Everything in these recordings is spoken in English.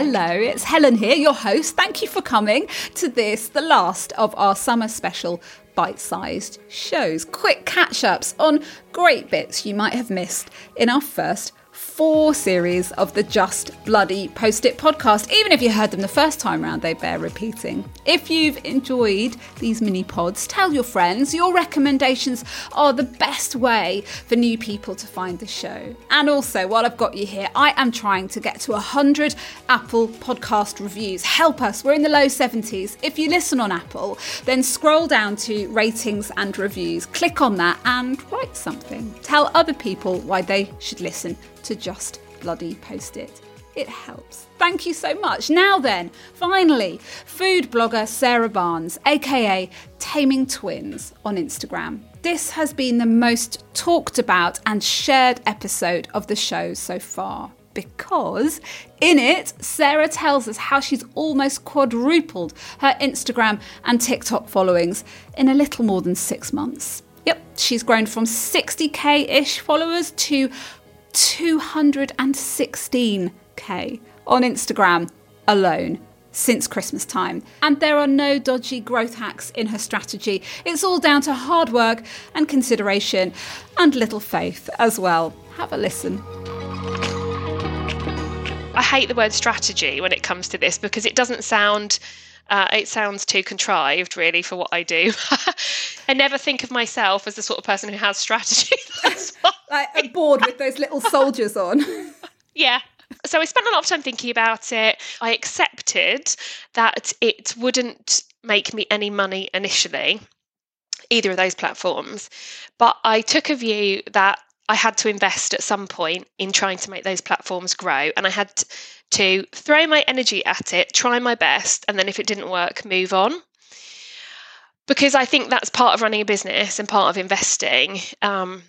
Hello, it's Helen here, your host. Thank you for coming to this, the last of our summer special bite sized shows. Quick catch ups on great bits you might have missed in our first four series of the Just Bloody Post It podcast. Even if you heard them the first time round, they bear repeating. If you've enjoyed these mini pods, tell your friends. Your recommendations are the best way for new people to find the show. And also, while I've got you here, I am trying to get to 100 Apple podcast reviews. Help us, we're in the low 70s. If you listen on Apple, then scroll down to ratings and reviews, click on that, and write something. Tell other people why they should listen to just bloody post it. It helps. Thank you so much. Now then, finally, food blogger Sarah Barnes, aka Taming Twins, on Instagram. This has been the most talked about and shared episode of the show so far because in it, Sarah tells us how she's almost quadrupled her Instagram and TikTok followings in a little more than six months. Yep, she's grown from 60k ish followers to 216k on Instagram alone since Christmas time. And there are no dodgy growth hacks in her strategy. It's all down to hard work and consideration and little faith as well. Have a listen. I hate the word strategy when it comes to this because it doesn't sound uh, it sounds too contrived, really, for what I do. I never think of myself as the sort of person who has strategy. like a board with those little soldiers on. yeah. So I spent a lot of time thinking about it. I accepted that it wouldn't make me any money initially, either of those platforms. But I took a view that I had to invest at some point in trying to make those platforms grow. And I had to throw my energy at it, try my best, and then if it didn't work, move on. Because I think that's part of running a business and part of investing. Um,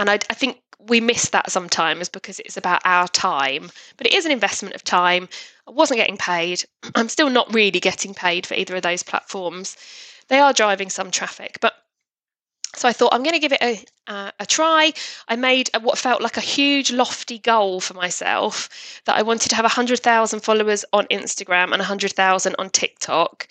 and I, I think we miss that sometimes because it's about our time, but it is an investment of time. I wasn't getting paid. I'm still not really getting paid for either of those platforms. They are driving some traffic, but so I thought I'm going to give it a, uh, a try. I made what felt like a huge, lofty goal for myself that I wanted to have 100,000 followers on Instagram and 100,000 on TikTok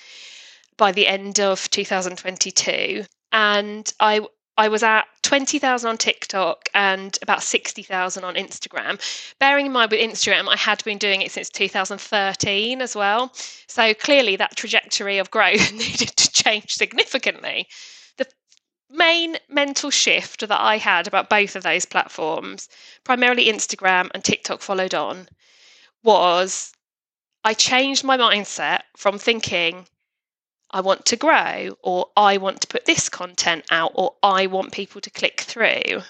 by the end of 2022. And I I was at 20,000 on TikTok and about 60,000 on Instagram. Bearing in mind with Instagram, I had been doing it since 2013 as well. So clearly that trajectory of growth needed to change significantly The main mental shift that I had about both of those platforms, primarily Instagram and TikTok followed on, was I changed my mindset from thinking I want to grow, or I want to put this content out, or I want people to click through,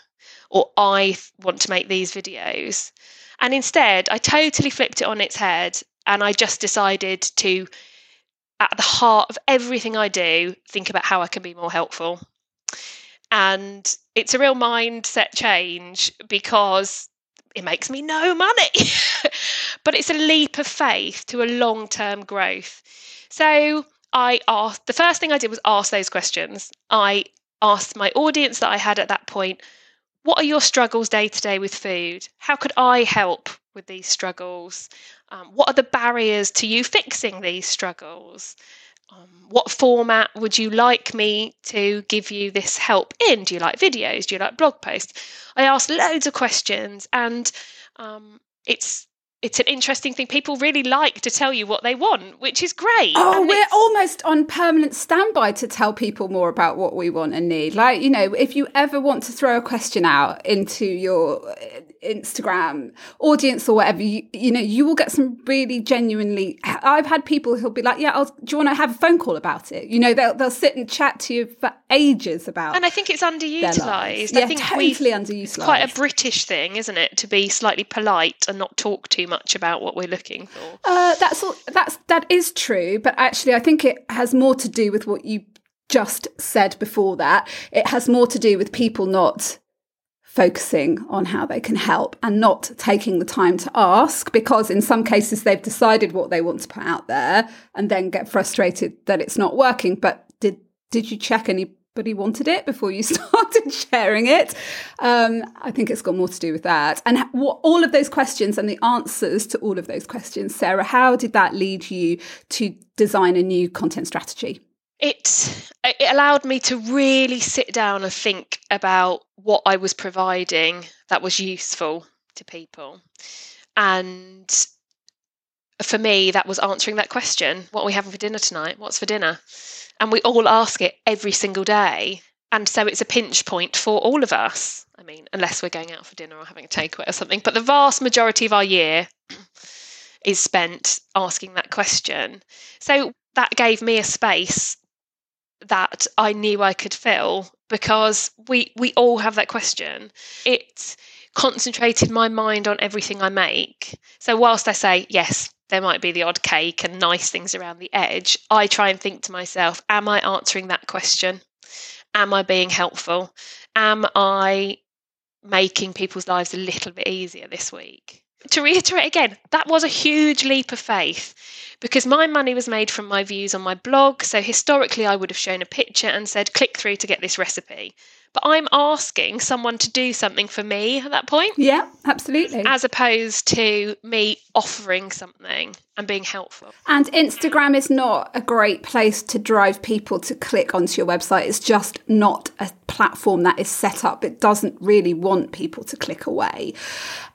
or I want to make these videos. And instead, I totally flipped it on its head and I just decided to, at the heart of everything I do, think about how I can be more helpful. And it's a real mindset change because it makes me no money. but it's a leap of faith to a long term growth. So I asked, the first thing I did was ask those questions. I asked my audience that I had at that point, what are your struggles day to day with food? How could I help with these struggles? Um, what are the barriers to you fixing these struggles? um, what format would you like me to give you this help in? Do you like videos? Do you like blog posts? I asked loads of questions, and um, it's it's an interesting thing. People really like to tell you what they want, which is great. Oh, and we're almost on permanent standby to tell people more about what we want and need. Like, you know, if you ever want to throw a question out into your Instagram audience or whatever, you, you know, you will get some really genuinely. I've had people who'll be like, "Yeah, I'll, do you want to have a phone call about it?" You know, they'll they'll sit and chat to you for ages about. And I think it's underutilized. Yeah, I think totally underutilized. It's quite a British thing, isn't it, to be slightly polite and not talk too much about what we're looking for. Uh, that's all, that's that is true, but actually, I think it has more to do with what you just said before that. It has more to do with people not focusing on how they can help and not taking the time to ask because in some cases they've decided what they want to put out there and then get frustrated that it's not working but did did you check anybody wanted it before you started sharing it. Um, I think it's got more to do with that. And what, all of those questions and the answers to all of those questions, Sarah, how did that lead you to design a new content strategy? It, it allowed me to really sit down and think about what I was providing that was useful to people. And for me, that was answering that question what are we having for dinner tonight? What's for dinner? And we all ask it every single day. And so it's a pinch point for all of us. I mean, unless we're going out for dinner or having a takeaway or something. But the vast majority of our year is spent asking that question. So that gave me a space that I knew I could fill because we we all have that question. It concentrated my mind on everything I make. So whilst I say yes, there might be the odd cake and nice things around the edge, I try and think to myself, am I answering that question? Am I being helpful? Am I making people's lives a little bit easier this week? To reiterate again, that was a huge leap of faith because my money was made from my views on my blog. So historically, I would have shown a picture and said, click through to get this recipe but I'm asking someone to do something for me at that point. Yeah, absolutely. As opposed to me offering something and being helpful. And Instagram is not a great place to drive people to click onto your website. It's just not a platform that is set up. It doesn't really want people to click away.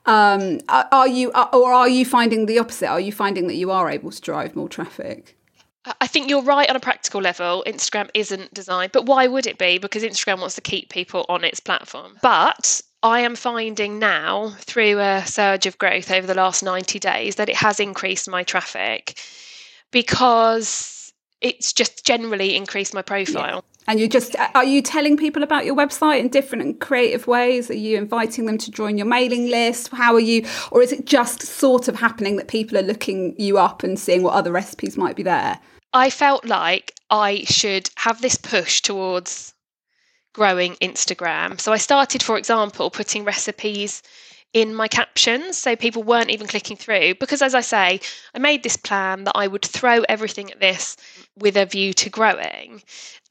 Um, are you, or are you finding the opposite? Are you finding that you are able to drive more traffic? I think you're right on a practical level. Instagram isn't designed, but why would it be? Because Instagram wants to keep people on its platform. But I am finding now, through a surge of growth over the last 90 days, that it has increased my traffic because it's just generally increased my profile. Yeah. And you just are you telling people about your website in different and creative ways? Are you inviting them to join your mailing list? How are you or is it just sort of happening that people are looking you up and seeing what other recipes might be there? I felt like I should have this push towards growing Instagram. So I started, for example, putting recipes in my captions so people weren't even clicking through because as I say I made this plan that I would throw everything at this with a view to growing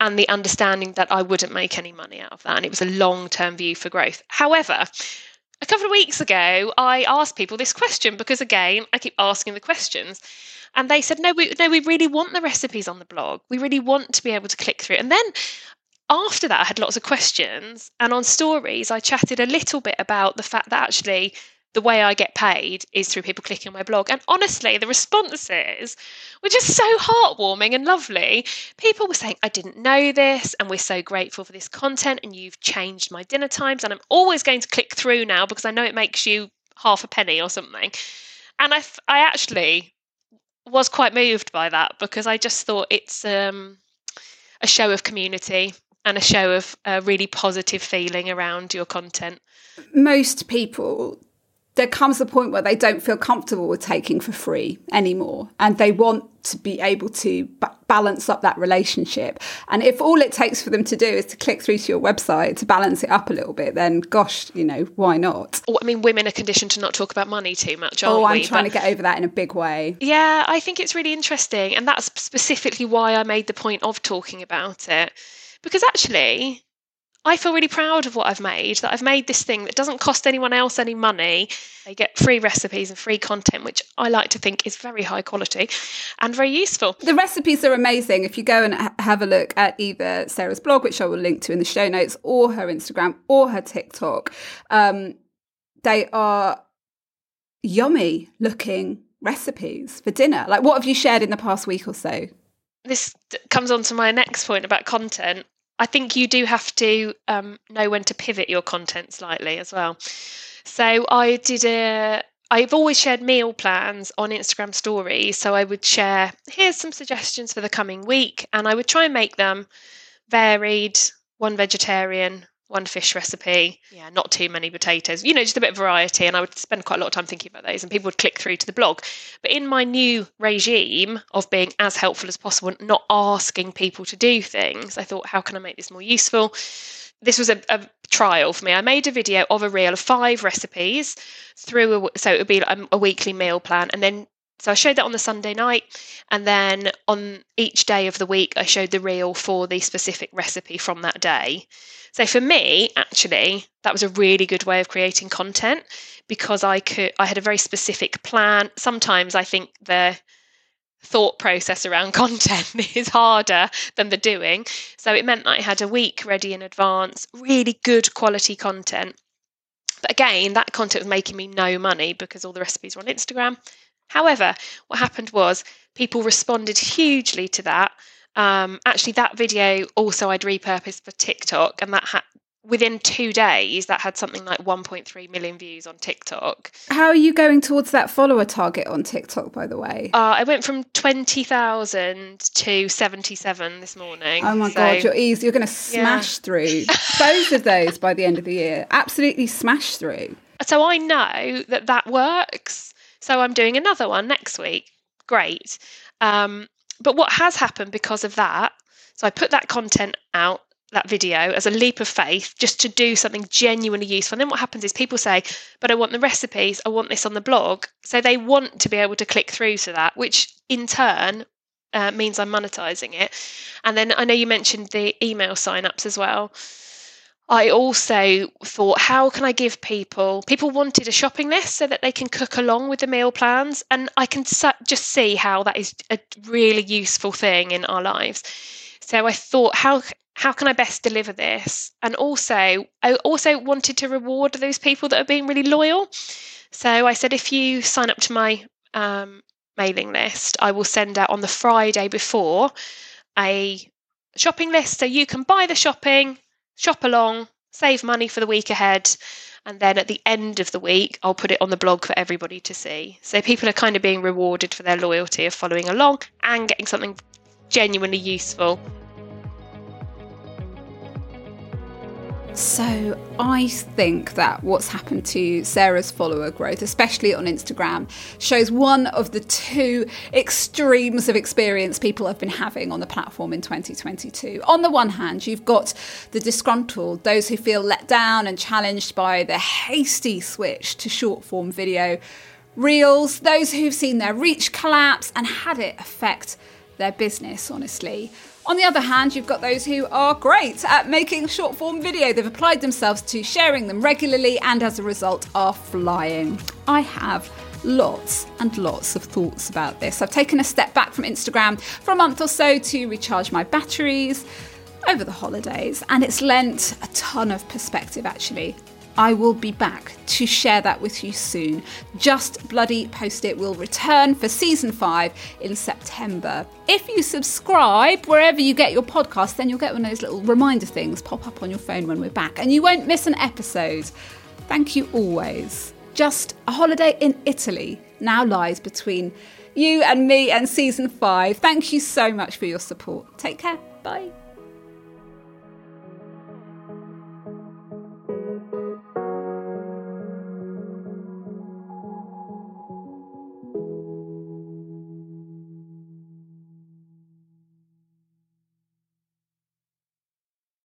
and the understanding that I wouldn't make any money out of that and it was a long-term view for growth. However a couple of weeks ago I asked people this question because again I keep asking the questions and they said no we no we really want the recipes on the blog. We really want to be able to click through. And then after that i had lots of questions and on stories i chatted a little bit about the fact that actually the way I get paid is through people clicking on my blog. And honestly, the responses were just so heartwarming and lovely. People were saying, I didn't know this, and we're so grateful for this content, and you've changed my dinner times. And I'm always going to click through now because I know it makes you half a penny or something. And I, I actually was quite moved by that because I just thought it's um, a show of community and a show of a really positive feeling around your content. Most people there comes a point where they don't feel comfortable with taking for free anymore and they want to be able to b- balance up that relationship and if all it takes for them to do is to click through to your website to balance it up a little bit then gosh you know why not i mean women are conditioned to not talk about money too much oh i'm we? trying but, to get over that in a big way yeah i think it's really interesting and that's specifically why i made the point of talking about it because actually I feel really proud of what I've made, that I've made this thing that doesn't cost anyone else any money. They get free recipes and free content, which I like to think is very high quality and very useful. The recipes are amazing. If you go and have a look at either Sarah's blog, which I will link to in the show notes, or her Instagram or her TikTok, um, they are yummy looking recipes for dinner. Like, what have you shared in the past week or so? This comes on to my next point about content. I think you do have to um, know when to pivot your content slightly as well. So I did a. I've always shared meal plans on Instagram stories. So I would share, here's some suggestions for the coming week, and I would try and make them varied, one vegetarian, one fish recipe. Yeah, not too many potatoes. You know, just a bit of variety. And I would spend quite a lot of time thinking about those, and people would click through to the blog. But in my new regime of being as helpful as possible, and not asking people to do things, I thought, how can I make this more useful? This was a, a trial for me. I made a video of a reel of five recipes through, a, so it would be a, a weekly meal plan, and then So I showed that on the Sunday night, and then on each day of the week, I showed the reel for the specific recipe from that day. So for me, actually, that was a really good way of creating content because I could I had a very specific plan. Sometimes I think the thought process around content is harder than the doing. So it meant that I had a week ready in advance, really good quality content. But again, that content was making me no money because all the recipes were on Instagram. However, what happened was people responded hugely to that. Um, actually, that video also I'd repurposed for TikTok, and that had within two days that had something like 1.3 million views on TikTok. How are you going towards that follower target on TikTok, by the way? Uh, I went from 20,000 to 77 this morning. Oh my so, God, you're easy. You're going to smash yeah. through both of those by the end of the year. Absolutely smash through. So I know that that works. So I'm doing another one next week. Great. Um, but what has happened because of that, so I put that content out, that video, as a leap of faith, just to do something genuinely useful. And then what happens is people say, but I want the recipes, I want this on the blog. So they want to be able to click through to that, which in turn uh, means I'm monetizing it. And then I know you mentioned the email signups as well. I also thought, how can I give people? People wanted a shopping list so that they can cook along with the meal plans, and I can just see how that is a really useful thing in our lives. So I thought, how how can I best deliver this? And also, I also wanted to reward those people that are being really loyal. So I said, if you sign up to my um, mailing list, I will send out on the Friday before a shopping list so you can buy the shopping shop along, save money for the week ahead. And then at the end of the week, I'll put it on the blog for everybody to see. So people are kind of being rewarded for their loyalty of following along and getting something genuinely useful So, I think that what's happened to Sarah's follower growth, especially on Instagram, shows one of the two extremes of experience people have been having on the platform in 2022. On the one hand, you've got the disgruntled, those who feel let down and challenged by the hasty switch to short form video reels, those who've seen their reach collapse and had it affect their business, honestly. On the other hand, you've got those who are great at making short form video. They've applied themselves to sharing them regularly and as a result are flying. I have lots and lots of thoughts about this. I've taken a step back from Instagram for a month or so to recharge my batteries over the holidays, and it's lent a ton of perspective actually. I will be back to share that with you soon. Just Bloody Post It will return for season five in September. If you subscribe wherever you get your podcast, then you'll get one of those little reminder things pop up on your phone when we're back, and you won't miss an episode. Thank you always. Just a holiday in Italy now lies between you and me and season five. Thank you so much for your support. Take care. Bye.